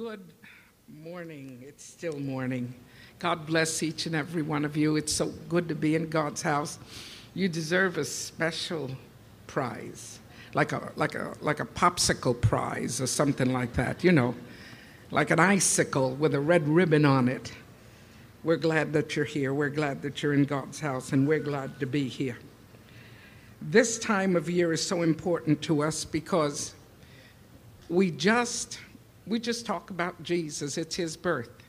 Good morning. It's still morning. God bless each and every one of you. It's so good to be in God's house. You deserve a special prize, like a, like a, like a popsicle prize or something like that, you know, like an icicle with a red ribbon on it. We're glad that you're here. We're glad that you're in God's house, and we're glad to be here. This time of year is so important to us because we just we just talk about Jesus. It's his birth.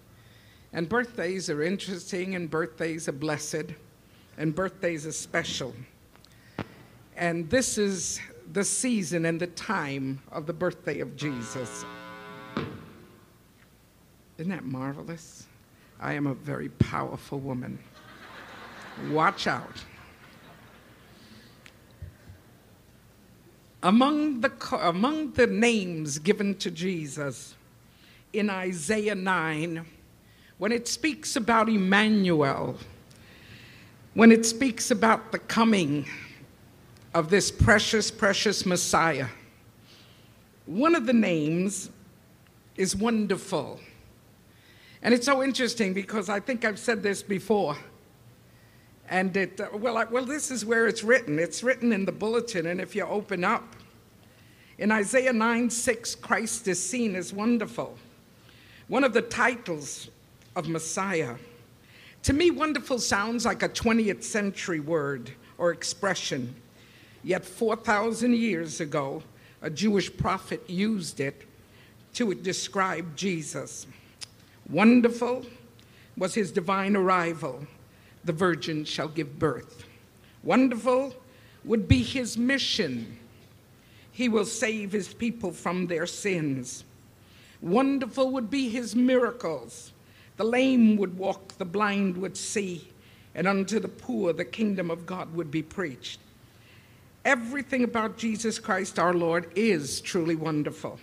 And birthdays are interesting, and birthdays are blessed, and birthdays are special. And this is the season and the time of the birthday of Jesus. Isn't that marvelous? I am a very powerful woman. Watch out. Among the, among the names given to Jesus in Isaiah 9, when it speaks about Emmanuel, when it speaks about the coming of this precious, precious Messiah, one of the names is Wonderful. And it's so interesting because I think I've said this before. And it, uh, well, I, well, this is where it's written. It's written in the bulletin, and if you open up, in Isaiah 9 6, Christ is seen as wonderful. One of the titles of Messiah. To me, wonderful sounds like a 20th century word or expression. Yet 4,000 years ago, a Jewish prophet used it to describe Jesus. Wonderful was his divine arrival the virgin shall give birth. Wonderful would be his mission. He will save his people from their sins. Wonderful would be his miracles. The lame would walk, the blind would see, and unto the poor the kingdom of God would be preached. Everything about Jesus Christ our Lord is truly wonderful.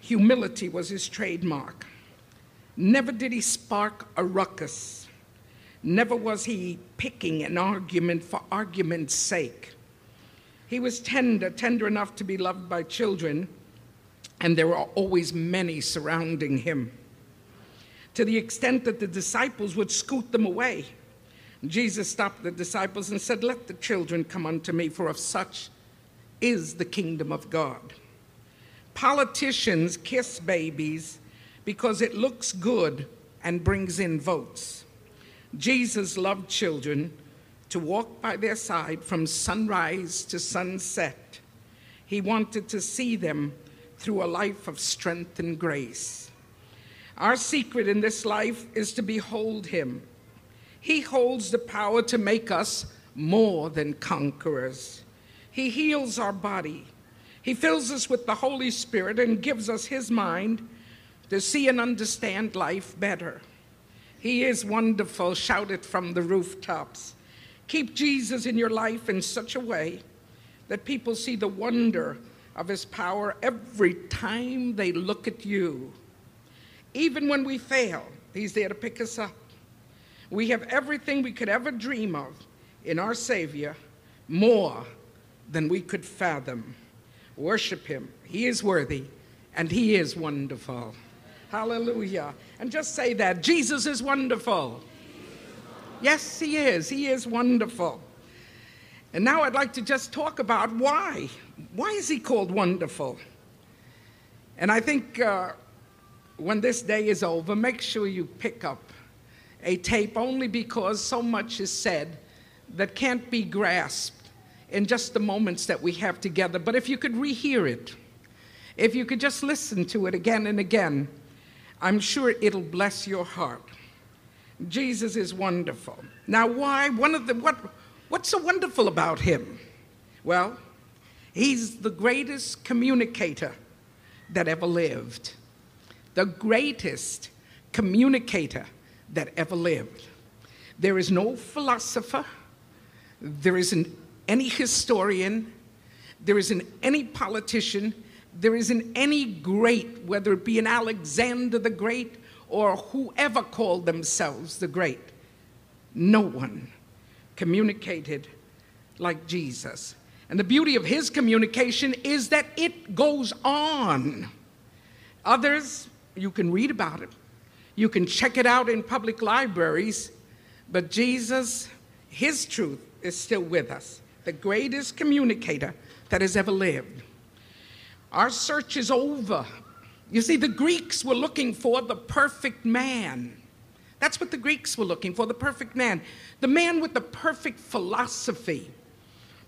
Humility was his trademark. Never did he spark a ruckus Never was he picking an argument for argument's sake. He was tender, tender enough to be loved by children, and there were always many surrounding him. To the extent that the disciples would scoot them away. Jesus stopped the disciples and said, Let the children come unto me, for of such is the kingdom of God. Politicians kiss babies because it looks good and brings in votes. Jesus loved children to walk by their side from sunrise to sunset. He wanted to see them through a life of strength and grace. Our secret in this life is to behold Him. He holds the power to make us more than conquerors. He heals our body. He fills us with the Holy Spirit and gives us His mind to see and understand life better. He is wonderful. Shout it from the rooftops. Keep Jesus in your life in such a way that people see the wonder of his power every time they look at you. Even when we fail, he's there to pick us up. We have everything we could ever dream of in our Savior, more than we could fathom. Worship him. He is worthy and he is wonderful. Hallelujah. And just say that Jesus is wonderful. Yes, he is. He is wonderful. And now I'd like to just talk about why. Why is he called wonderful? And I think uh, when this day is over, make sure you pick up a tape only because so much is said that can't be grasped in just the moments that we have together. But if you could rehear it, if you could just listen to it again and again, I'm sure it'll bless your heart. Jesus is wonderful. Now, why? One of the what? What's so wonderful about him? Well, he's the greatest communicator that ever lived. The greatest communicator that ever lived. There is no philosopher, there isn't any historian, there isn't any politician there isn't any great, whether it be an Alexander the Great or whoever called themselves the great. No one communicated like Jesus. And the beauty of his communication is that it goes on. Others, you can read about it. You can check it out in public libraries. But Jesus, his truth is still with us, the greatest communicator that has ever lived. Our search is over. You see, the Greeks were looking for the perfect man. That's what the Greeks were looking for the perfect man. The man with the perfect philosophy.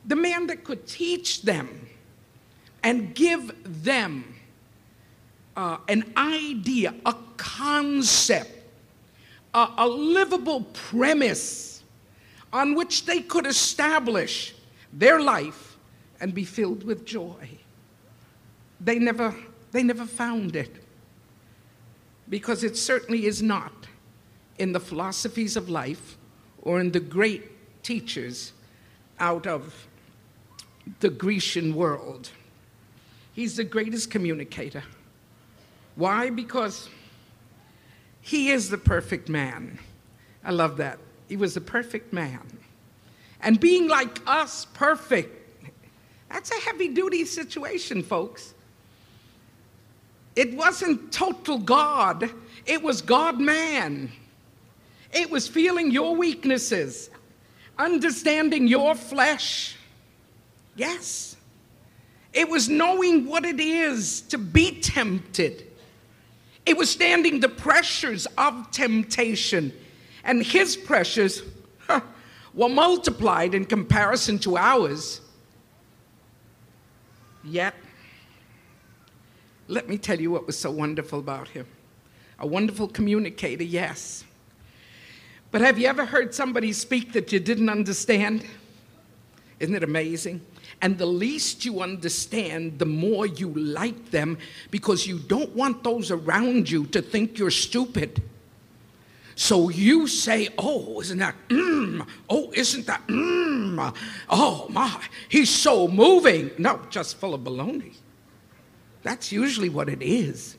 The man that could teach them and give them uh, an idea, a concept, a, a livable premise on which they could establish their life and be filled with joy. They never, they never found it because it certainly is not in the philosophies of life or in the great teachers out of the Grecian world. He's the greatest communicator. Why? Because he is the perfect man. I love that. He was the perfect man. And being like us, perfect, that's a heavy duty situation, folks. It wasn't total God, it was God man. It was feeling your weaknesses, understanding your flesh. Yes. It was knowing what it is to be tempted. It was standing the pressures of temptation. And his pressures huh, were multiplied in comparison to ours. Yet, let me tell you what was so wonderful about him. A wonderful communicator, yes. But have you ever heard somebody speak that you didn't understand? Isn't it amazing? And the least you understand, the more you like them because you don't want those around you to think you're stupid. So you say, Oh, isn't that, mm, oh, isn't that, mm, oh my, he's so moving. No, just full of baloney. That's usually what it is.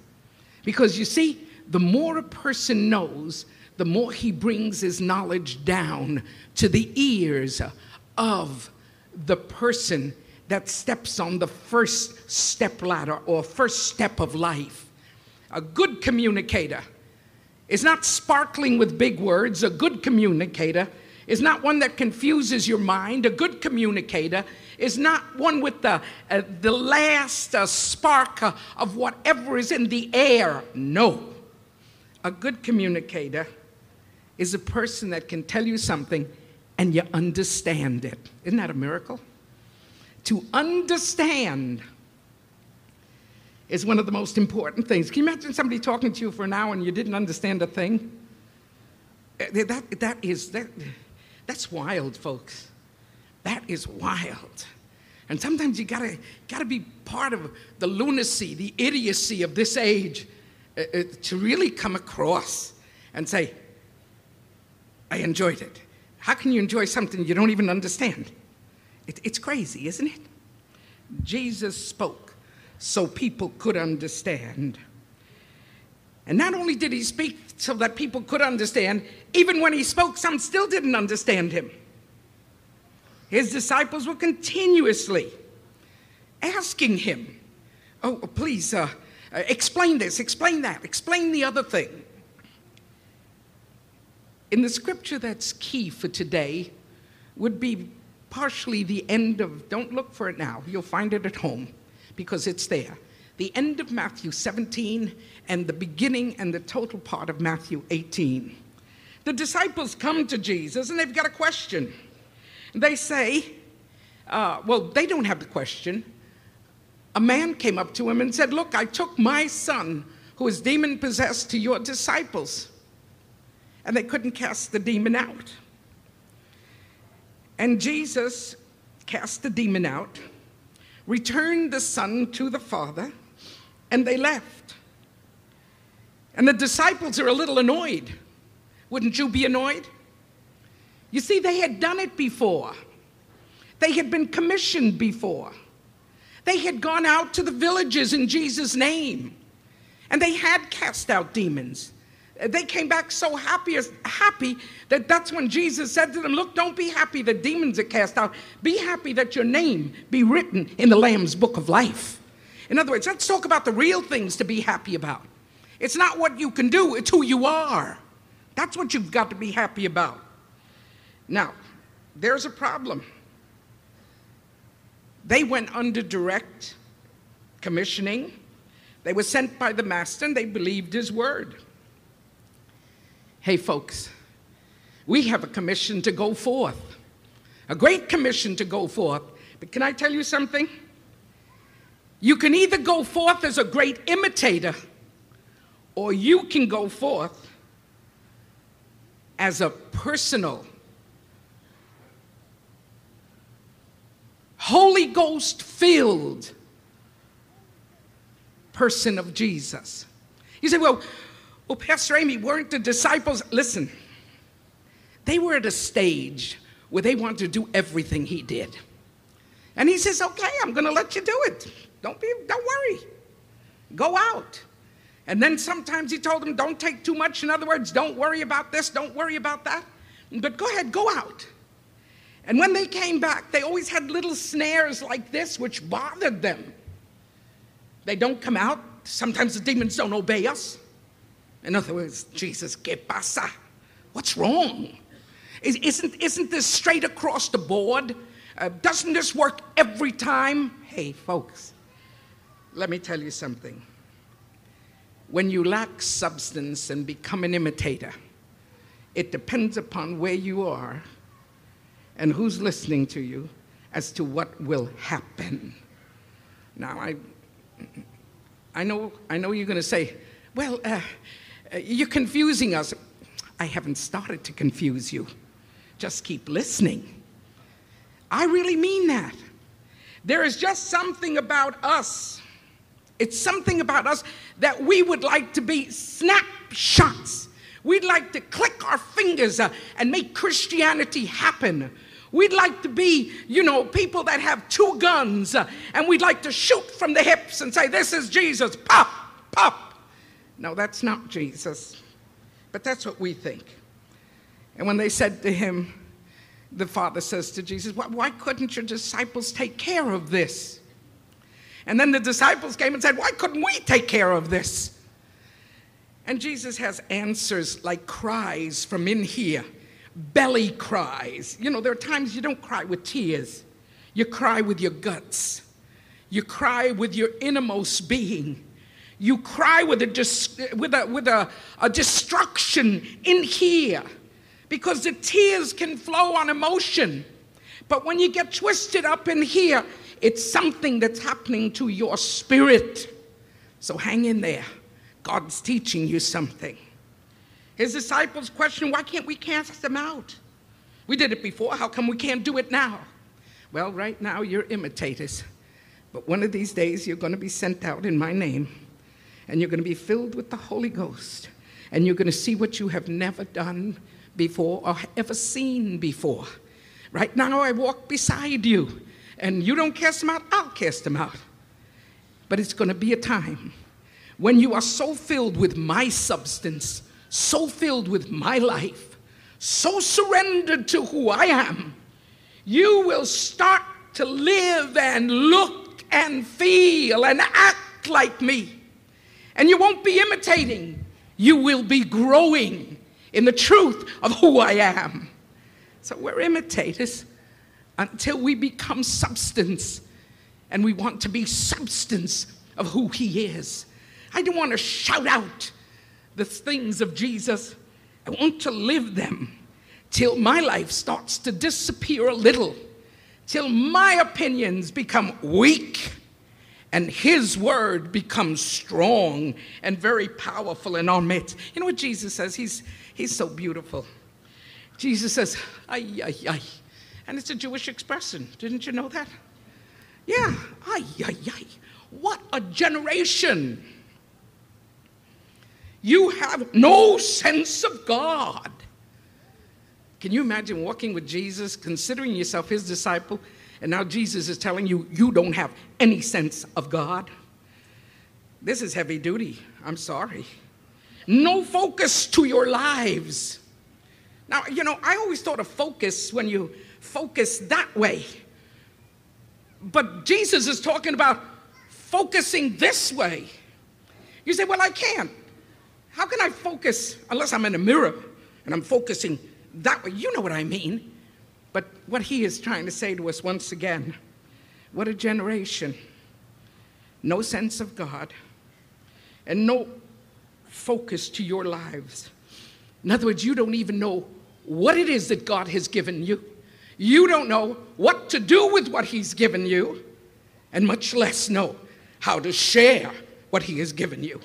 Because you see, the more a person knows, the more he brings his knowledge down to the ears of the person that steps on the first step ladder or first step of life. A good communicator is not sparkling with big words. A good communicator is not one that confuses your mind. A good communicator is not one with the, uh, the last uh, spark uh, of whatever is in the air. No. A good communicator is a person that can tell you something and you understand it. Isn't that a miracle? To understand is one of the most important things. Can you imagine somebody talking to you for an hour and you didn't understand a thing? Eh, that, that is, that, that's wild, folks. That is wild. And sometimes you gotta, gotta be part of the lunacy, the idiocy of this age uh, uh, to really come across and say, I enjoyed it. How can you enjoy something you don't even understand? It, it's crazy, isn't it? Jesus spoke so people could understand. And not only did he speak so that people could understand, even when he spoke, some still didn't understand him. His disciples were continuously asking him, Oh, please, uh, uh explain this, explain that, explain the other thing. In the scripture that's key for today would be partially the end of, don't look for it now, you'll find it at home because it's there. The end of Matthew 17 and the beginning and the total part of Matthew 18. The disciples come to Jesus and they've got a question. They say, uh, well, they don't have the question. A man came up to him and said, Look, I took my son who is demon possessed to your disciples and they couldn't cast the demon out. And Jesus cast the demon out, returned the son to the father, and they left. And the disciples are a little annoyed. Wouldn't you be annoyed? You see, they had done it before. They had been commissioned before. They had gone out to the villages in Jesus' name. And they had cast out demons. They came back so happy, happy that that's when Jesus said to them, Look, don't be happy that demons are cast out. Be happy that your name be written in the Lamb's book of life. In other words, let's talk about the real things to be happy about. It's not what you can do, it's who you are. That's what you've got to be happy about. Now, there's a problem. They went under direct commissioning. They were sent by the master and they believed his word. Hey, folks, we have a commission to go forth, a great commission to go forth. But can I tell you something? You can either go forth as a great imitator, or you can go forth as a personal, Holy Ghost filled person of Jesus. You say, well, well, Pastor Aimee, weren't the disciples, listen, they were at a stage where they wanted to do everything he did. And he says, okay, I'm going to let you do it. Don't be, don't worry. Go out. And then sometimes he told them, don't take too much. In other words, don't worry about this, don't worry about that. But go ahead, go out. And when they came back, they always had little snares like this which bothered them. They don't come out. Sometimes the demons don't obey us. In other words, Jesus, ¿qué pasa? What's wrong? Isn't, isn't this straight across the board? Uh, doesn't this work every time? Hey, folks, let me tell you something. When you lack substance and become an imitator, it depends upon where you are and who's listening to you as to what will happen. Now, I, I, know, I know you're going to say, well, uh, you're confusing us. I haven't started to confuse you. Just keep listening. I really mean that. There is just something about us. It's something about us that we would like to be snapshots. We'd like to click our fingers uh, and make Christianity happen. We'd like to be, you know, people that have two guns uh, and we'd like to shoot from the hips and say, This is Jesus. Pop, pop. No, that's not Jesus. But that's what we think. And when they said to him, the father says to Jesus, Why couldn't your disciples take care of this? And then the disciples came and said, Why couldn't we take care of this? And Jesus has answers like cries from in here, belly cries. You know, there are times you don't cry with tears, you cry with your guts, you cry with your innermost being. You cry with a, with a, with a, a destruction in here because the tears can flow on emotion. But when you get twisted up in here, it's something that's happening to your spirit. So hang in there. God's teaching you something. His disciples question, why can't we cast them out? We did it before. How come we can't do it now? Well, right now you're imitators. But one of these days you're going to be sent out in my name and you're going to be filled with the Holy Ghost, and you're going to see what you have never done before or ever seen before. Right now, I walk beside you, and you don't cast them out, I'll cast them out. But it's going to be a time when you are so filled with my substance, so filled with my life, so surrendered to who I am, you will start to live and look and feel and act like me. And you won't be imitating, you will be growing in the truth of who I am. So we're imitators until we become substance, and we want to be substance of who He is. I don't want to shout out the things of Jesus, I want to live them till my life starts to disappear a little, till my opinions become weak and his word becomes strong and very powerful in our midst. You know what Jesus says? He's, he's so beautiful. Jesus says, ay, ay, ay. And it's a Jewish expression. Didn't you know that? Yeah, ay, ay, ay. What a generation. You have no sense of God. Can you imagine walking with Jesus, considering yourself his disciple, and now Jesus is telling you, you don't have any sense of God. This is heavy duty. I'm sorry. No focus to your lives. Now, you know, I always thought of focus when you focus that way. But Jesus is talking about focusing this way. You say, Well, I can't. How can I focus unless I'm in a mirror and I'm focusing that way? You know what I mean. But what he is trying to say to us once again what a generation. No sense of God and no focus to your lives. In other words, you don't even know what it is that God has given you. You don't know what to do with what He's given you, and much less know how to share what He has given you.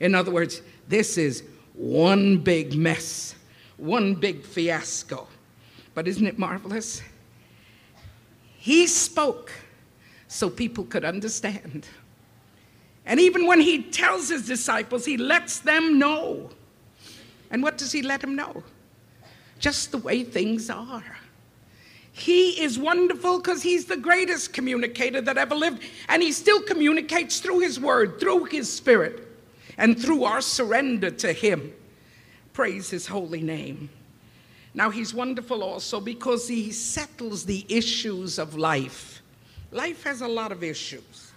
In other words, this is one big mess, one big fiasco. But isn't it marvelous? He spoke so people could understand. And even when he tells his disciples, he lets them know. And what does he let them know? Just the way things are. He is wonderful because he's the greatest communicator that ever lived, and he still communicates through his word, through his spirit, and through our surrender to him. Praise his holy name. Now, he's wonderful also because he settles the issues of life. Life has a lot of issues,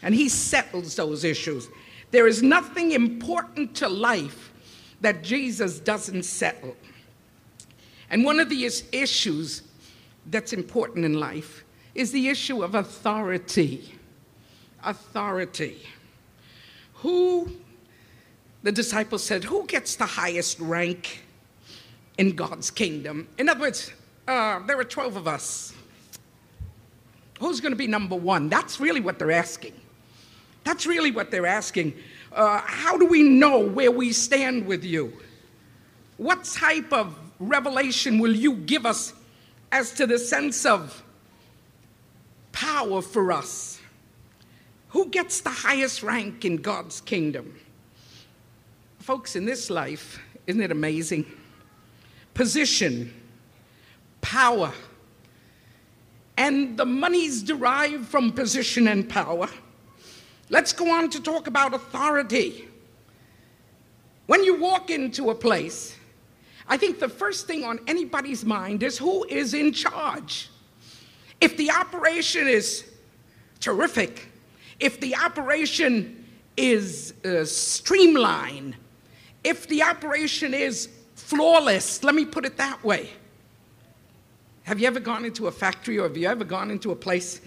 and he settles those issues. There is nothing important to life that Jesus doesn't settle. And one of the issues that's important in life is the issue of authority. Authority. Who, the disciples said, who gets the highest rank in God's kingdom? In other words, uh, there are 12 of us. Who's going to be number one? That's really what they're asking. That's really what they're asking. Uh, how do we know where we stand with you? What type of revelation will you give us as to the sense of power for us? Who gets the highest rank in God's kingdom? Folks, in this life, isn't it amazing? Position, power, and the money's derived from position and power. Let's go on to talk about authority. When you walk into a place, I think the first thing on anybody's mind is who is in charge. If the operation is terrific, if the operation is uh, streamlined, if the operation is flawless, let me put it that way. Have you ever gone into a factory or have you ever gone into a place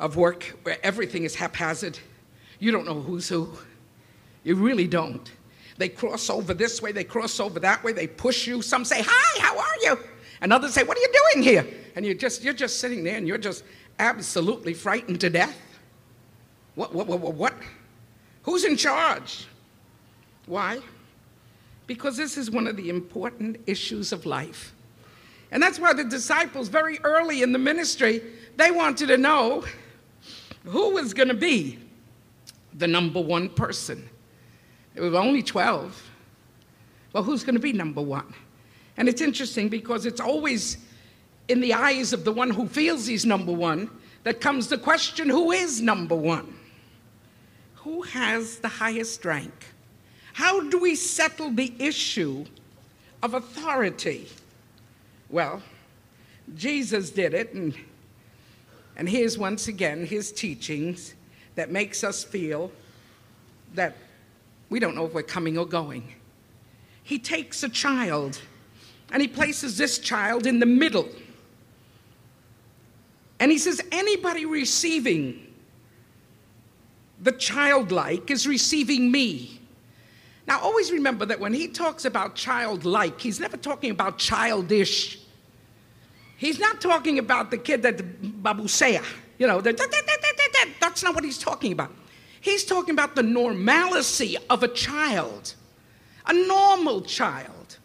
of work where everything is haphazard? You don't know who's who. You really don't. They cross over this way, they cross over that way, they push you. Some say, Hi, how are you? And others say, What are you doing here? And you're just, you're just sitting there and you're just absolutely frightened to death. What, what, what, what? Who's in charge? Why? Because this is one of the important issues of life. And that's why the disciples, very early in the ministry, they wanted to know who was going to be the number one person. There were only 12. Well, who's going to be number one? And it's interesting because it's always in the eyes of the one who feels he's number one that comes the question who is number one? Who has the highest rank? How do we settle the issue of authority? Well, Jesus did it, and, and here's once again his teachings that makes us feel that we don't know if we're coming or going. He takes a child and he places this child in the middle. And he says, anybody receiving the childlike is receiving me. Always remember that when he talks about childlike, he's never talking about childish. He's not talking about the kid that babusea, you know, that's not what he's talking about. He's talking about the normalcy of a child, a normal child.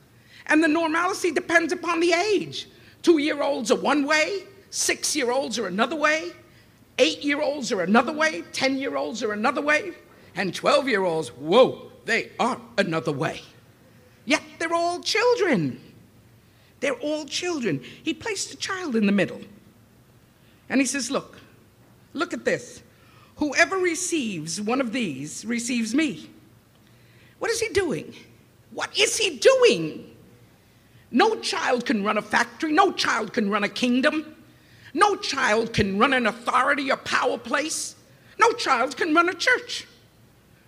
And the normalcy depends upon the age. Two year olds are one way, six year olds are another way, eight year olds are another way, 10 year olds are another way, and 12 year olds, whoa, they are another way. Yet they're all children. They're all children. He placed a child in the middle. And he says, Look, look at this. Whoever receives one of these receives me. What is he doing? What is he doing? No child can run a factory, no child can run a kingdom, no child can run an authority or power place. No child can run a church.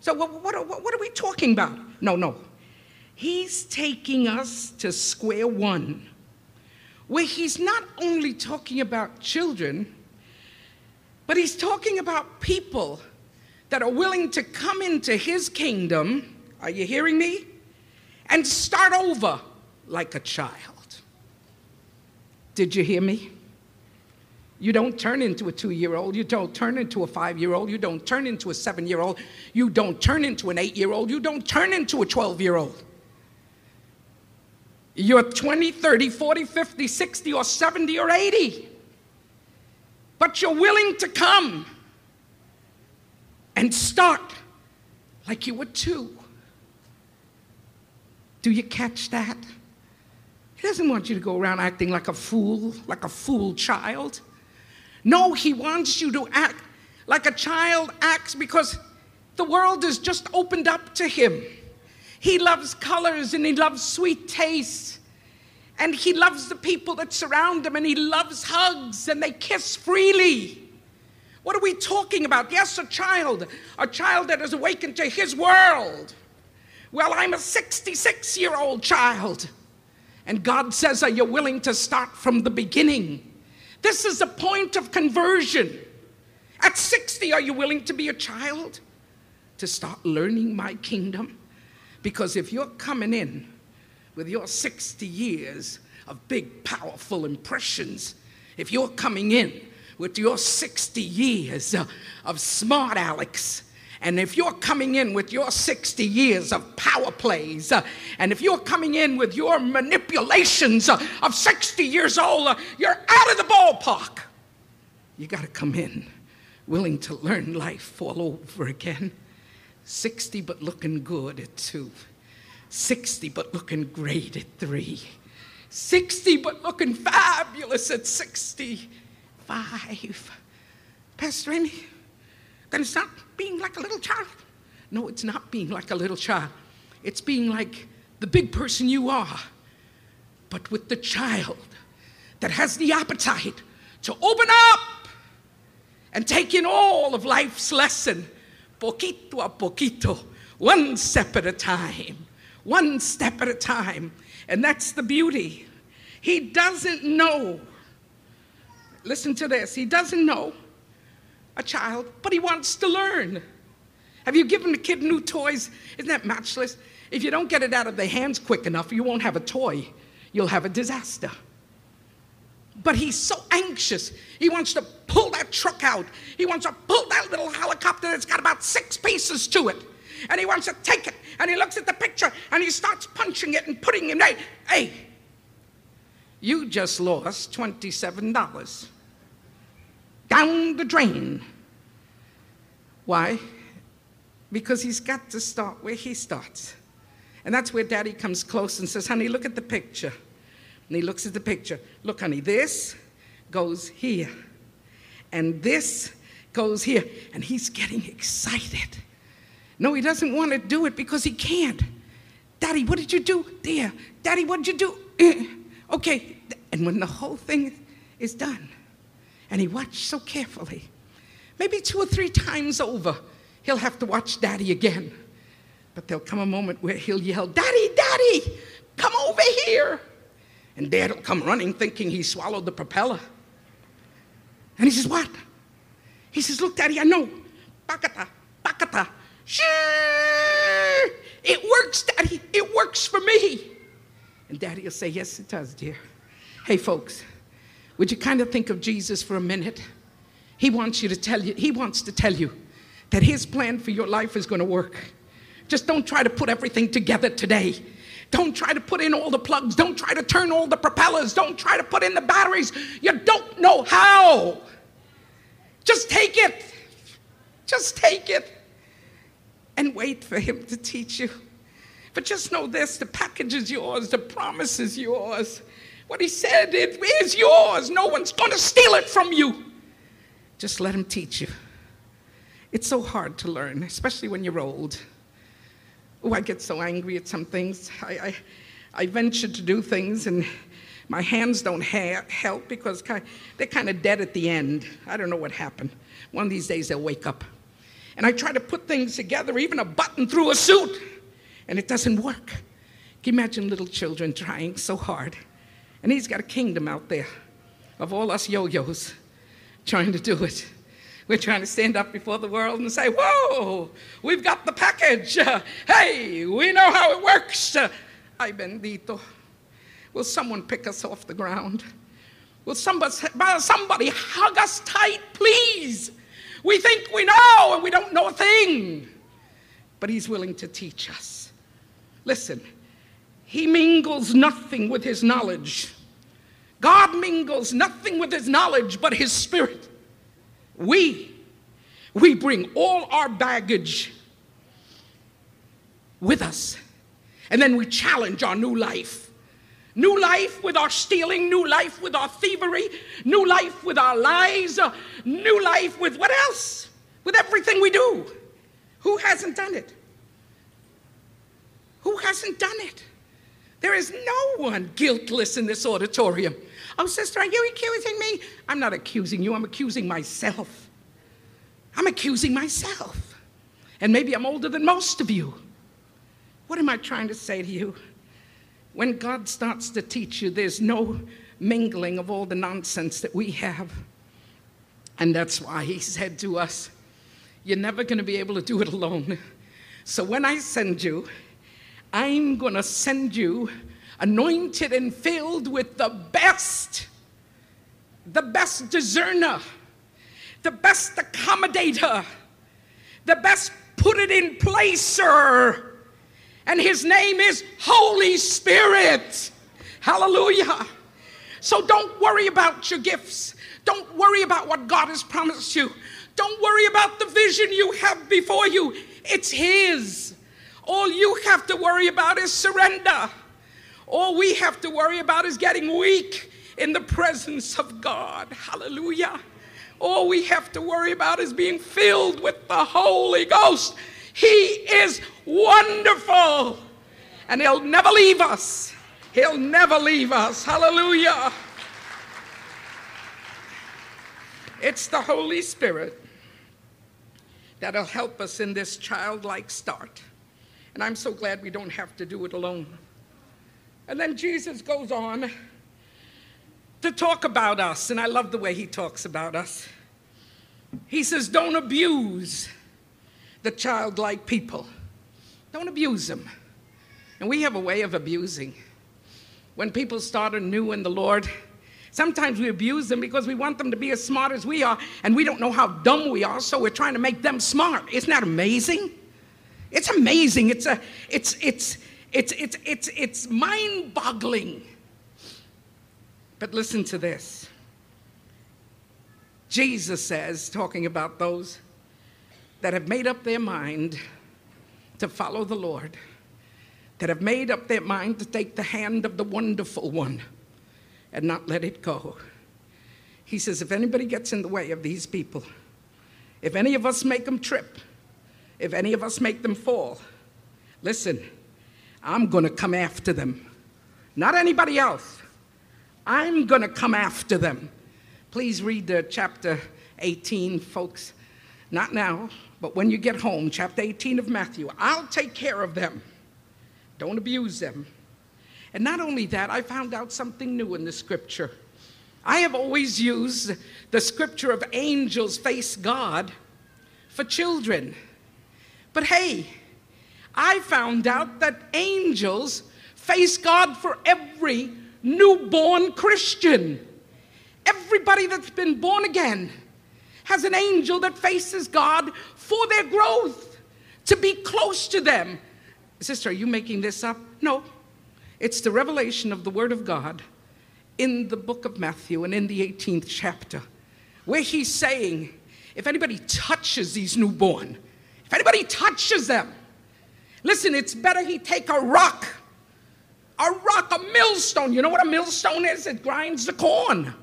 So, what, what, what, are we talking about? No, no. He's taking us to square one, where he's not only talking about children, but he's talking about people that are willing to come into his kingdom. Are you hearing me? And start over like a child. Did you hear me? You don't turn into a two year old. You don't turn into a five year old. You don't turn into a seven year old. You don't turn into an eight year old. You don't turn into a 12 year old. You're 20, 30, 40, 50, 60, or 70 or 80. But you're willing to come and start like you were two. Do you catch that? He doesn't want you to go around acting like a fool, like a fool child. No, he wants you to act like a child acts because the world is just opened up to him. He loves colors and he loves sweet tastes. And he loves the people that surround him and he loves hugs and they kiss freely. What are we talking about? Yes, a child, a child that is awakened to his world. Well, I'm a 66 year old child. And God says, Are you willing to start from the beginning? This is a point of conversion. At 60, are you willing to be a child? To start learning my kingdom? Because if you're coming in with your 60 years of big, powerful impressions, if you're coming in with your 60 years uh, of smart Alex, and if you're coming in with your 60 years of power plays, uh, and if you're coming in with your manipulations uh, of 60 years old, uh, you're out of the ballpark. You got to come in willing to learn life all over again. 60 but looking good at two. 60 but looking great at three. 60 but looking fabulous at 65. Pastor Aimee, gonna stop being like a little child. No, it's not being like a little child. It's being like the big person you are, but with the child that has the appetite to open up and take in all of life's lesson, poquito a poquito, one step at a time, one step at a time. And that's the beauty. He doesn't know. Listen to this. He doesn't know a child, but he wants to learn. Have you given a kid new toys? Isn't that matchless? If you don't get it out of their hands quick enough, you won't have a toy. You'll have a disaster. But he's so anxious. He wants to pull that truck out. He wants to pull that little helicopter that's got about six pieces to it. And he wants to take it. And he looks at the picture and he starts punching it and putting it. Hey, hey, you just lost $27 down the drain. Why? Because he's got to start where he starts. And that's where daddy comes close and says, Honey, look at the picture. And he looks at the picture. Look, honey, this goes here. And this goes here. And he's getting excited. No, he doesn't want to do it because he can't. Daddy, what did you do? There. Daddy, what did you do? Okay. And when the whole thing is done, and he watched so carefully. Maybe two or three times over, he'll have to watch daddy again. But there'll come a moment where he'll yell, Daddy, Daddy, come over here. And dad'll come running thinking he swallowed the propeller. And he says, What? He says, Look, Daddy, I know. Bakata, bakata. Sure. It works, Daddy. It works for me. And Daddy will say, Yes, it does, dear. Hey, folks, would you kind of think of Jesus for a minute? He wants you to tell you, he wants to tell you that his plan for your life is going to work. Just don't try to put everything together today. Don't try to put in all the plugs. Don't try to turn all the propellers. Don't try to put in the batteries. You don't know how. Just take it. Just take it and wait for him to teach you. But just know this the package is yours, the promise is yours. What he said, it is yours. No one's going to steal it from you. Just let him teach you. It's so hard to learn, especially when you're old. Oh, I get so angry at some things. I, I, I venture to do things, and my hands don't ha- help because they're kind of dead at the end. I don't know what happened. One of these days they'll wake up. And I try to put things together, even a button through a suit, and it doesn't work. Can you imagine little children trying so hard? And he's got a kingdom out there of all us yo yos trying to do it. We're trying to stand up before the world and say, Whoa, we've got the package. Hey, we know how it works. Ay bendito. Will someone pick us off the ground? Will somebody, somebody hug us tight, please? We think we know and we don't know a thing. But He's willing to teach us. Listen, He mingles nothing with His knowledge. God mingles nothing with His knowledge but His Spirit. We, we bring all our baggage with us. And then we challenge our new life. New life with our stealing, new life with our thievery, new life with our lies, uh, new life with what else? With everything we do. Who hasn't done it? Who hasn't done it? There is no one guiltless in this auditorium. Oh, sister, are you accusing me? I'm not accusing you, I'm accusing myself. I'm accusing myself. And maybe I'm older than most of you. What am I trying to say to you? When God starts to teach you, there's no mingling of all the nonsense that we have. And that's why He said to us, You're never going to be able to do it alone. So when I send you, I'm going to send you anointed and filled with the best, the best discerner, the best accommodator, the best put it in placer and his name is Holy Spirit. Hallelujah. So don't worry about your gifts. Don't worry about what God has promised you. Don't worry about the vision you have before you. It's His. All you have to worry about is surrender. All we have to worry about is getting weak in the presence of God. Hallelujah. All we have to worry about is being filled with the Holy Ghost. He is wonderful. And He'll never leave us. He'll never leave us. Hallelujah. It's the Holy Spirit that'll help us in this childlike start. And I'm so glad we don't have to do it alone. And then Jesus goes on to talk about us, and I love the way he talks about us. He says, Don't abuse the childlike people. Don't abuse them. And we have a way of abusing. When people start anew in the Lord, sometimes we abuse them because we want them to be as smart as we are, and we don't know how dumb we are, so we're trying to make them smart. Isn't that amazing? It's amazing. It's a it's it's it's it's it's it's mind-boggling. But listen to this. Jesus says, talking about those that have made up their mind to follow the Lord, that have made up their mind to take the hand of the wonderful one and not let it go. He says, if anybody gets in the way of these people, if any of us make them trip, if any of us make them fall, listen, I'm going to come after them. Not anybody else. I'm going to come after them. Please read the chapter 18, folks. Not now, but when you get home, chapter 18 of Matthew, I'll take care of them. Don't abuse them. And not only that, I found out something new in the scripture. I have always used the scripture of angels face God for children. But hey, I found out that angels face God for every newborn Christian. Everybody that's been born again has an angel that faces God for their growth, to be close to them. Sister, are you making this up? No. It's the revelation of the Word of God in the book of Matthew and in the 18th chapter, where he's saying, if anybody touches these newborn, if anybody touches them, listen, it's better he take a rock, a rock, a millstone. You know what a millstone is? It grinds the corn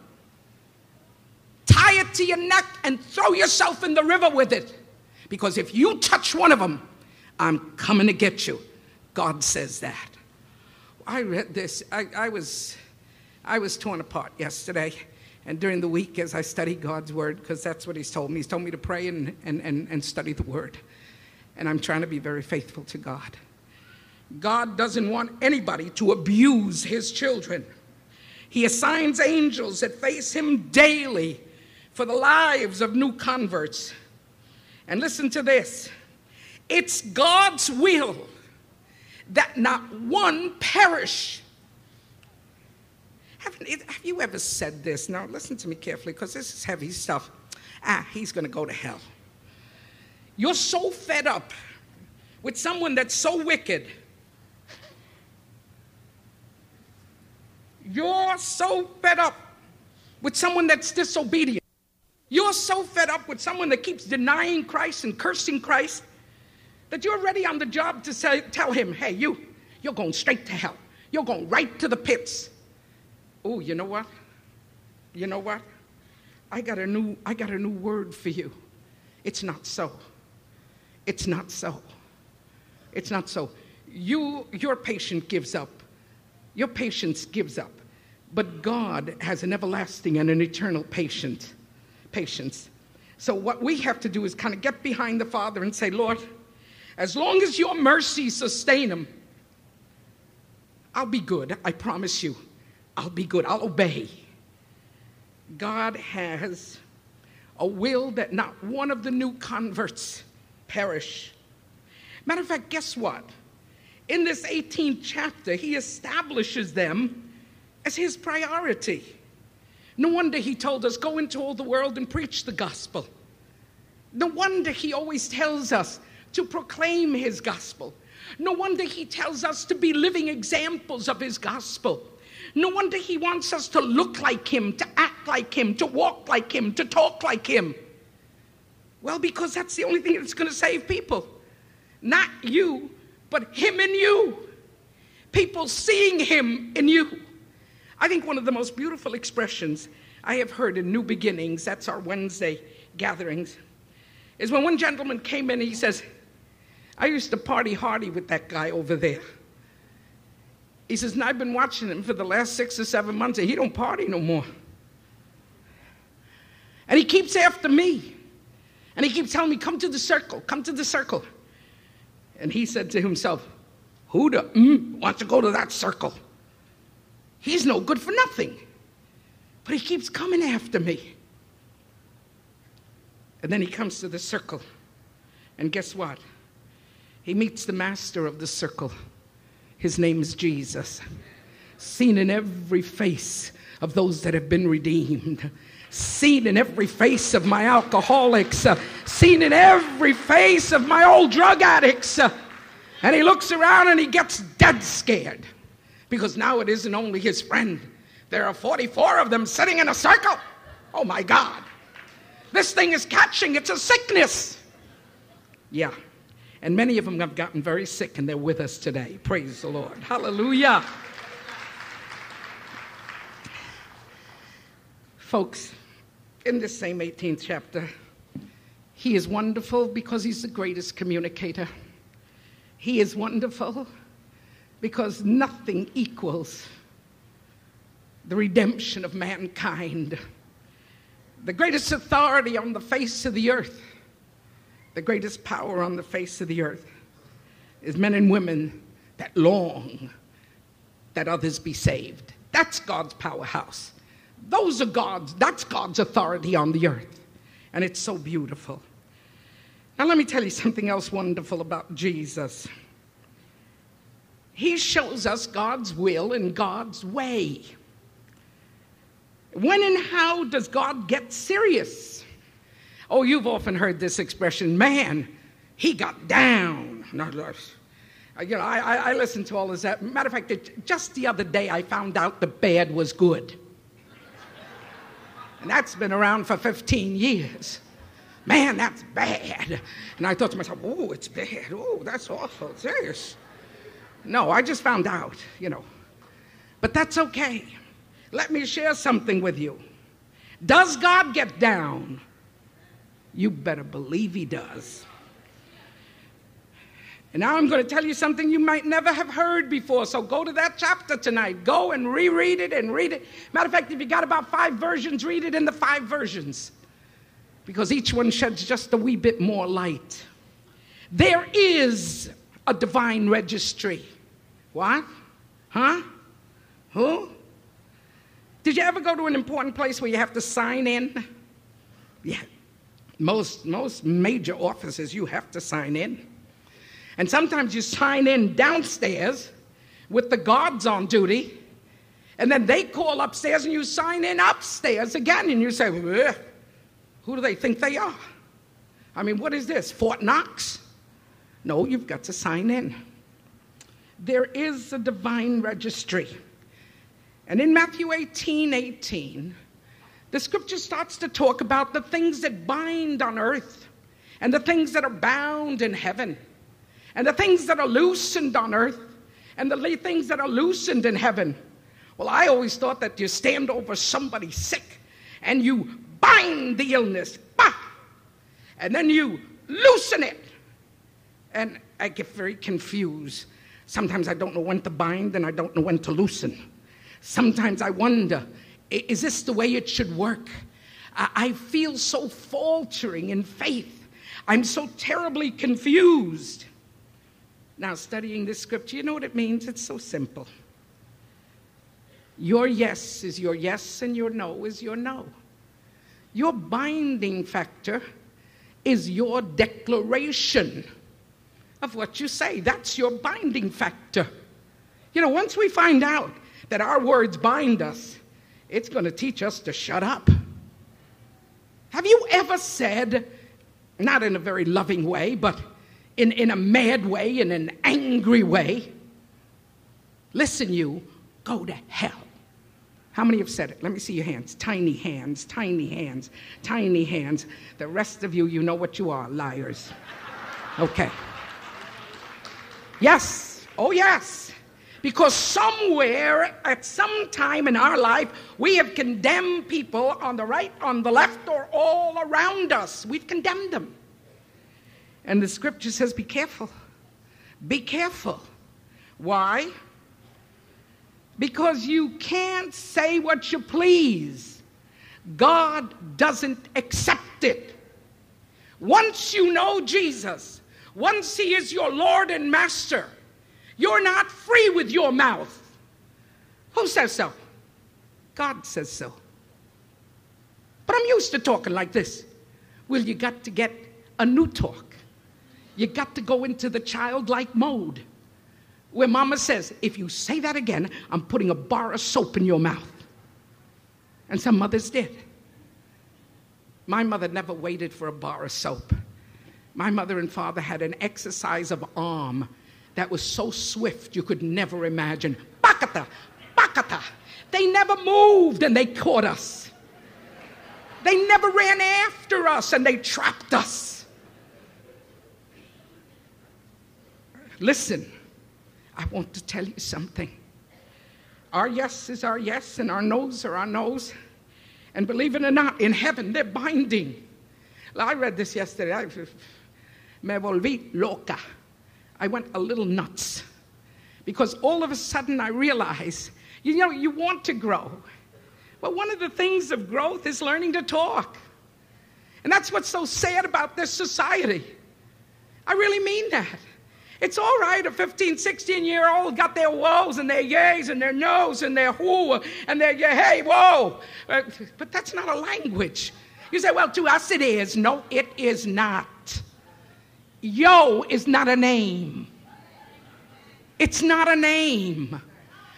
tie it to your neck, and throw yourself in the river with it. Because if you touch one of them, I'm coming to get you. God says that. I read this. I, I was, I was torn apart yesterday. And during the week, as I study God's word, because that's what He's told me, He's told me to pray and, and, and, and study the word. And I'm trying to be very faithful to God. God doesn't want anybody to abuse His children. He assigns angels that face Him daily for the lives of new converts. And listen to this it's God's will that not one perish. Have, have you ever said this? Now, listen to me carefully because this is heavy stuff. Ah, he's going to go to hell. You're so fed up with someone that's so wicked. You're so fed up with someone that's disobedient. You're so fed up with someone that keeps denying Christ and cursing Christ that you're ready on the job to say, tell him, hey, you, you're going straight to hell. You're going right to the pits. Oh, you know what? You know what? I got a new, I got a new word for you. It's not so. It's not so. It's not so. You, your patient gives up. Your patience gives up. But God has an everlasting and an eternal patience patience. So, what we have to do is kind of get behind the Father and say, Lord, as long as your mercy sustain him, I'll be good. I promise you. I'll be good. I'll obey. God has a will that not one of the new converts perish. Matter of fact, guess what? In this 18th chapter, he establishes them as his priority. No wonder he told us, go into all the world and preach the gospel. No wonder he always tells us to proclaim his gospel. No wonder he tells us to be living examples of his gospel. No wonder he wants us to look like him, to act like him, to walk like him, to talk like him. Well, because that's the only thing that's going to save people. Not you, but him in you. People seeing him in you. I think one of the most beautiful expressions I have heard in New Beginnings, that's our Wednesday gatherings, is when one gentleman came in and he says, I used to party hardy with that guy over there. He says, and I've been watching him for the last six or seven months, and he don't party no more. And he keeps after me. And he keeps telling me, come to the circle, come to the circle. And he said to himself, who the mm, wants to go to that circle? He's no good for nothing. But he keeps coming after me. And then he comes to the circle. And guess what? He meets the master of the circle. His name is Jesus. Seen in every face of those that have been redeemed. Seen in every face of my alcoholics. Uh, seen in every face of my old drug addicts. Uh, and he looks around and he gets dead scared because now it isn't only his friend. There are 44 of them sitting in a circle. Oh my God. This thing is catching, it's a sickness. Yeah. And many of them have gotten very sick and they're with us today. Praise the Lord. Hallelujah. Folks, in this same 18th chapter, he is wonderful because he's the greatest communicator. He is wonderful because nothing equals the redemption of mankind. The greatest authority on the face of the earth, the greatest power on the face of the earth is men and women that long that others be saved. That's God's powerhouse. Those are God's, that's God's authority on the earth. And it's so beautiful. Now, let me tell you something else wonderful about Jesus. He shows us God's will and God's way. When and how does God get serious? Oh, you've often heard this expression, man, he got down. Not uh, you know, I, I listen to all that. Matter of fact, just the other day I found out the bad was good. And that's been around for 15 years. Man, that's bad. And I thought to myself, oh, it's bad. Oh, that's awful. Serious. No, I just found out, you know. But that's okay. Let me share something with you. Does God get down? You better believe He does. And now I'm going to tell you something you might never have heard before. So go to that chapter tonight. Go and reread it and read it. Matter of fact, if you got about five versions, read it in the five versions. Because each one sheds just a wee bit more light. There is a divine registry. What? Huh? Who? Did you ever go to an important place where you have to sign in? Yeah. Most, most major offices, you have to sign in. And sometimes you sign in downstairs with the guards on duty, and then they call upstairs and you sign in upstairs again, and you say, Who do they think they are? I mean, what is this? Fort Knox? No, you've got to sign in. There is a divine registry. And in Matthew 18 18, the scripture starts to talk about the things that bind on earth and the things that are bound in heaven and the things that are loosened on earth and the things that are loosened in heaven. Well, I always thought that you stand over somebody sick and you bind the illness, bah, and then you loosen it. And I get very confused. Sometimes I don't know when to bind and I don't know when to loosen. Sometimes I wonder is this the way it should work? I feel so faltering in faith. I'm so terribly confused. Now, studying this scripture, you know what it means? It's so simple. Your yes is your yes, and your no is your no. Your binding factor is your declaration of what you say. That's your binding factor. You know, once we find out that our words bind us, it's going to teach us to shut up. Have you ever said, not in a very loving way, but in, in a mad way, in an angry way, listen, you, go to hell. How many have said it? Let me see your hands. Tiny hands, tiny hands, tiny hands. The rest of you, you know what you are liars. Okay. Yes. Oh, yes. Because somewhere at some time in our life, we have condemned people on the right, on the left, or all around us. We've condemned them. And the scripture says, be careful. Be careful. Why? Because you can't say what you please. God doesn't accept it. Once you know Jesus, once He is your Lord and Master, you're not free with your mouth. Who says so? God says so. But I'm used to talking like this. Well, you got to get a new talk. You got to go into the childlike mode where mama says, if you say that again, I'm putting a bar of soap in your mouth. And some mothers did. My mother never waited for a bar of soap. My mother and father had an exercise of arm that was so swift you could never imagine. Bakata, bakata. They never moved and they caught us. They never ran after us and they trapped us. Listen, I want to tell you something. Our yes is our yes, and our no's are our no's. And believe it or not, in heaven, they're binding. I read this yesterday. I, me volví loca. I went a little nuts because all of a sudden I realized, you know, you want to grow. But one of the things of growth is learning to talk. And that's what's so sad about this society. I really mean that. It's all right, a 15, 16 year old got their woes and their yays and their no's and their who and their yeah, hey, whoa. Uh, but that's not a language. You say, well, to us it is. No, it is not. Yo is not a name. It's not a name.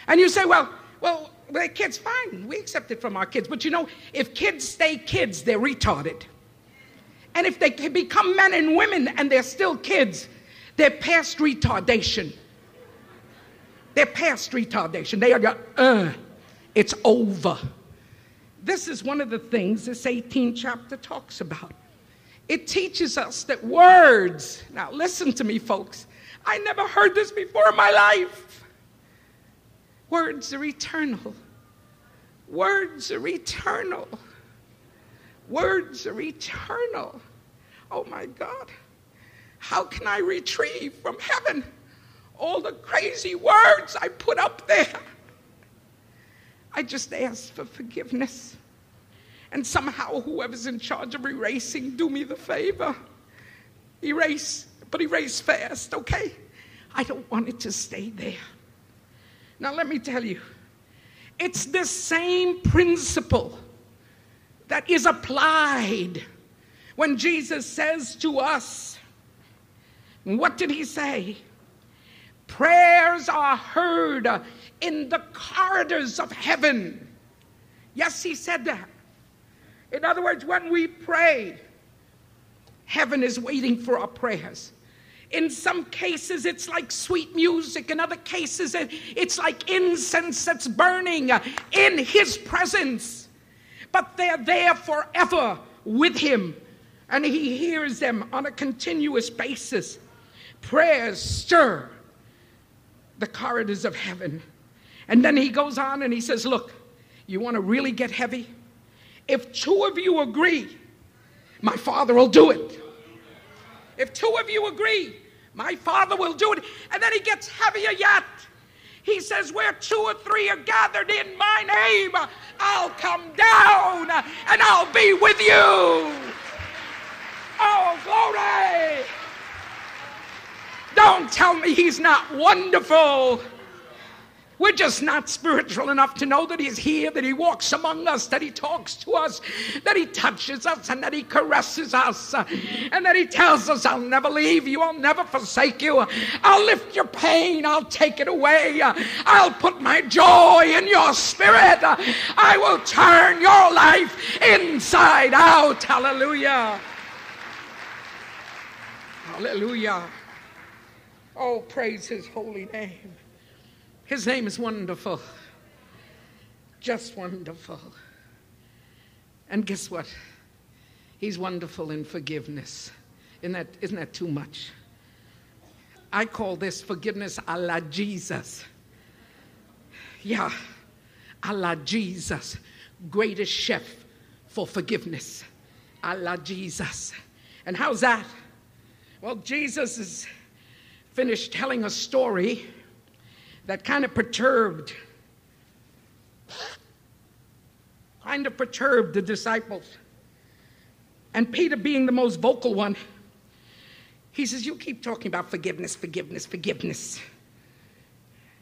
And you say, well, well, the kids, fine. We accept it from our kids. But you know, if kids stay kids, they're retarded. And if they become men and women and they're still kids, they're past retardation. They're past retardation. They are, uh, it's over. This is one of the things this 18th chapter talks about. It teaches us that words, now listen to me, folks. I never heard this before in my life. Words are eternal. Words are eternal. Words are eternal. Oh my God. How can I retrieve from heaven all the crazy words I put up there? I just ask for forgiveness. And somehow, whoever's in charge of erasing, do me the favor. Erase, but erase fast, okay? I don't want it to stay there. Now, let me tell you, it's the same principle that is applied when Jesus says to us, What did he say? Prayers are heard in the corridors of heaven. Yes, he said that. In other words, when we pray, heaven is waiting for our prayers. In some cases, it's like sweet music. In other cases, it's like incense that's burning in His presence. But they're there forever with Him, and He hears them on a continuous basis. Prayers stir the corridors of heaven. And then He goes on and He says, Look, you want to really get heavy? If two of you agree, my Father will do it. If two of you agree, my Father will do it. And then he gets heavier yet. He says, Where two or three are gathered in my name, I'll come down and I'll be with you. Oh, glory! Tell me he's not wonderful. We're just not spiritual enough to know that He's here, that He walks among us, that He talks to us, that He touches us, and that He caresses us, and that He tells us, I'll never leave you, I'll never forsake you, I'll lift your pain, I'll take it away, I'll put my joy in your spirit, I will turn your life inside out. Hallelujah. Hallelujah. Oh, praise His holy name. His name is wonderful. Just wonderful. And guess what? He's wonderful in forgiveness. Isn't that, isn't that too much? I call this forgiveness a la Jesus. Yeah, a la Jesus. Greatest chef for forgiveness. A la Jesus. And how's that? Well, Jesus is finished telling a story that kind of perturbed, kind of perturbed the disciples. And Peter, being the most vocal one, he says, You keep talking about forgiveness, forgiveness, forgiveness.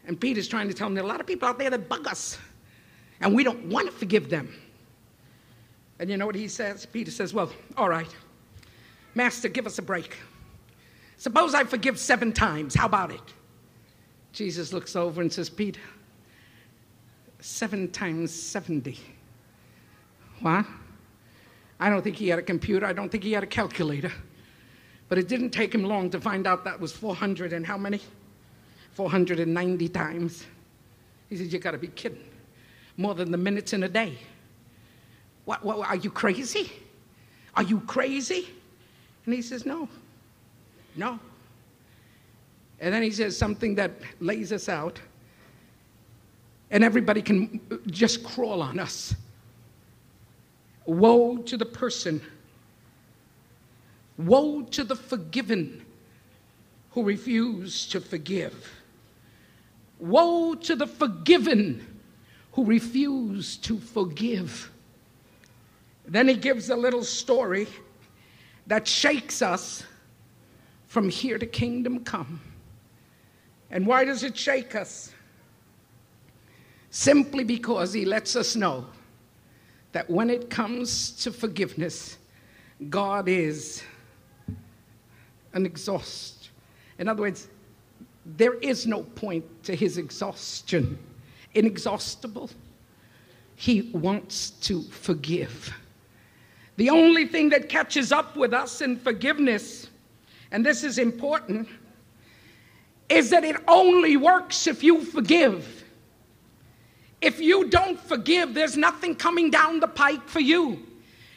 And Peter's trying to tell him there are a lot of people out there that bug us, and we don't want to forgive them. And you know what he says? Peter says, Well, all right, Master, give us a break. Suppose I forgive seven times. How about it? Jesus looks over and says, Peter, seven times 70. What? I don't think he had a computer. I don't think he had a calculator. But it didn't take him long to find out that was 400 and how many? 490 times. He said, You got to be kidding. More than the minutes in a day. What, what, are you crazy? Are you crazy? And he says, No, no. And then he says something that lays us out, and everybody can just crawl on us. Woe to the person, woe to the forgiven who refuse to forgive. Woe to the forgiven who refuse to forgive. Then he gives a little story that shakes us from here to kingdom come. And why does it shake us? Simply because he lets us know that when it comes to forgiveness, God is an exhaust. In other words, there is no point to his exhaustion, inexhaustible. He wants to forgive. The only thing that catches up with us in forgiveness, and this is important, is that it only works if you forgive. If you don't forgive, there's nothing coming down the pike for you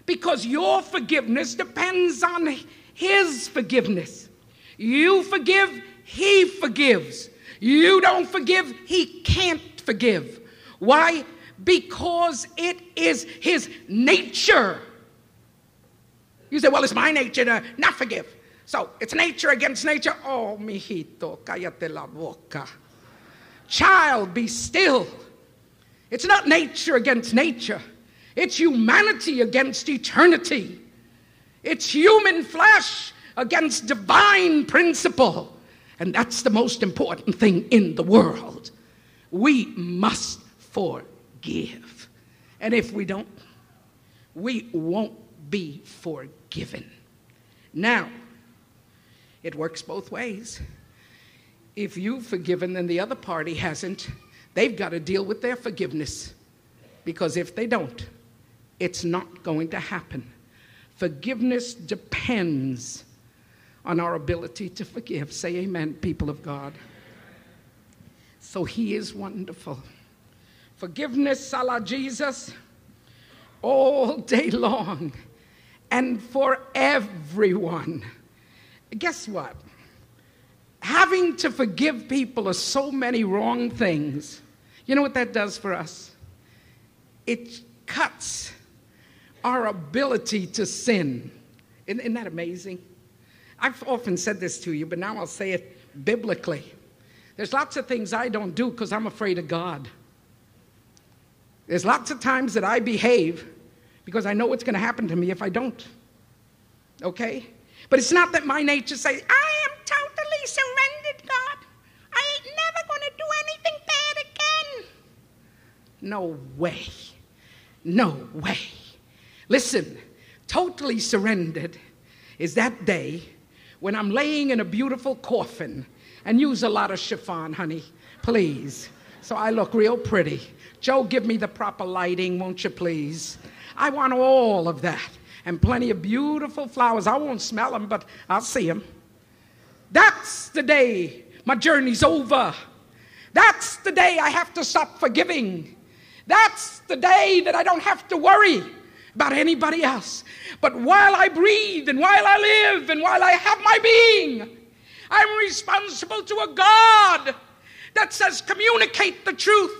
because your forgiveness depends on His forgiveness. You forgive, He forgives. You don't forgive, He can't forgive. Why? Because it is His nature. You say, well, it's my nature to not forgive. So it's nature against nature. Oh, mijito, cállate la boca. Child, be still. It's not nature against nature, it's humanity against eternity. It's human flesh against divine principle. And that's the most important thing in the world. We must forgive. And if we don't, we won't be forgiven. Now, it works both ways. If you've forgiven and the other party hasn't, they've got to deal with their forgiveness. Because if they don't, it's not going to happen. Forgiveness depends on our ability to forgive. Say amen, people of God. So he is wonderful. Forgiveness, a la Jesus, all day long and for everyone. Guess what? Having to forgive people of so many wrong things, you know what that does for us? It cuts our ability to sin. Isn't, isn't that amazing? I've often said this to you, but now I'll say it biblically. There's lots of things I don't do because I'm afraid of God. There's lots of times that I behave because I know what's going to happen to me if I don't. Okay? But it's not that my nature says, I am totally surrendered, God. I ain't never going to do anything bad again. No way. No way. Listen, totally surrendered is that day when I'm laying in a beautiful coffin and use a lot of chiffon, honey, please. So I look real pretty. Joe, give me the proper lighting, won't you please? I want all of that and plenty of beautiful flowers. I won't smell them, but I'll see them. That's the day my journey's over. That's the day I have to stop forgiving. That's the day that I don't have to worry about anybody else. But while I breathe and while I live and while I have my being, I'm responsible to a God that says, communicate the truth.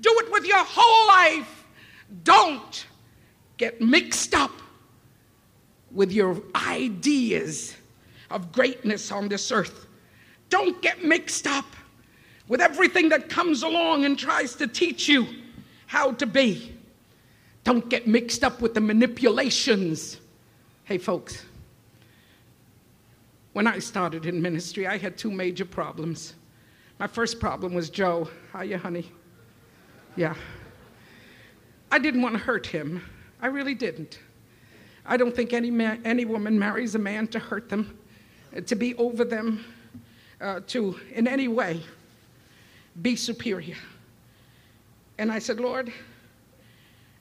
Do it with your whole life. Don't get mixed up with your ideas of greatness on this earth. Don't get mixed up with everything that comes along and tries to teach you how to be. Don't get mixed up with the manipulations. Hey, folks, when I started in ministry, I had two major problems. My first problem was Joe. How Hiya, honey. Yeah. I didn't want to hurt him. I really didn't. I don't think any, man, any woman marries a man to hurt them, to be over them, uh, to in any way be superior. And I said, Lord,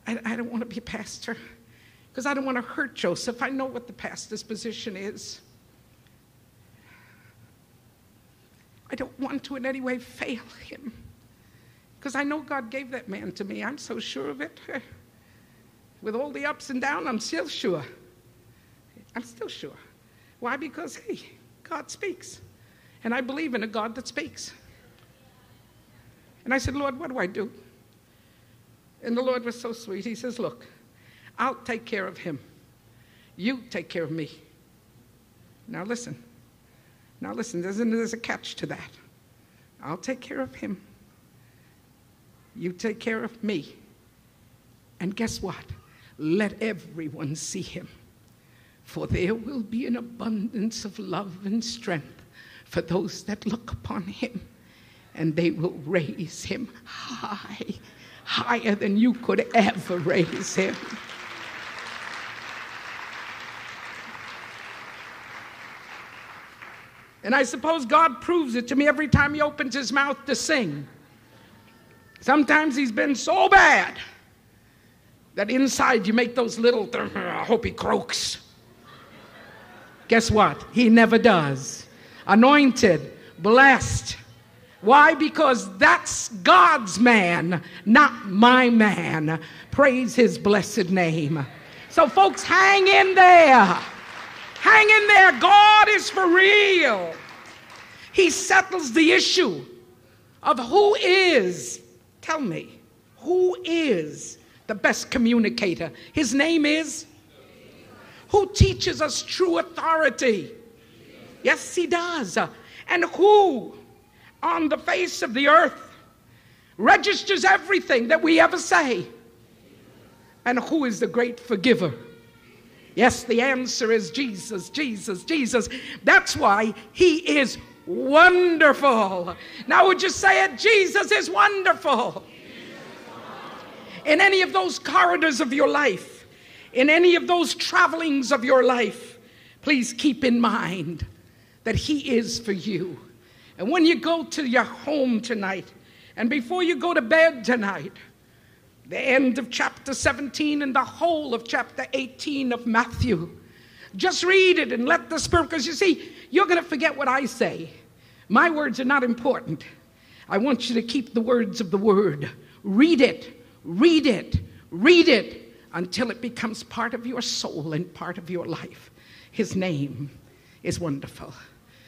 I, I don't want to be a pastor because I don't want to hurt Joseph. I know what the pastor's position is. I don't want to in any way fail him because I know God gave that man to me. I'm so sure of it. With all the ups and downs, I'm still sure. I'm still sure. Why? Because, hey, God speaks. And I believe in a God that speaks. And I said, Lord, what do I do? And the Lord was so sweet. He says, Look, I'll take care of him. You take care of me. Now listen. Now listen, there's, there's a catch to that. I'll take care of him. You take care of me. And guess what? Let everyone see him. For there will be an abundance of love and strength for those that look upon him, and they will raise him high, higher than you could ever raise him. And I suppose God proves it to me every time he opens his mouth to sing. Sometimes he's been so bad that inside you make those little, I hope he croaks. Guess what? He never does. Anointed, blessed. Why? Because that's God's man, not my man. Praise his blessed name. So, folks, hang in there. Hang in there. God is for real. He settles the issue of who is, tell me, who is the best communicator. His name is who teaches us true authority. Yes, he does. And who on the face of the earth registers everything that we ever say? And who is the great forgiver? Yes, the answer is Jesus, Jesus, Jesus. That's why he is wonderful. Now, would you say it? Jesus is wonderful. In any of those corridors of your life, in any of those travelings of your life, please keep in mind that He is for you. And when you go to your home tonight, and before you go to bed tonight, the end of chapter 17 and the whole of chapter 18 of Matthew. Just read it and let the Spirit, because you see, you're going to forget what I say. My words are not important. I want you to keep the words of the Word. Read it, read it, read it until it becomes part of your soul and part of your life. His name is wonderful.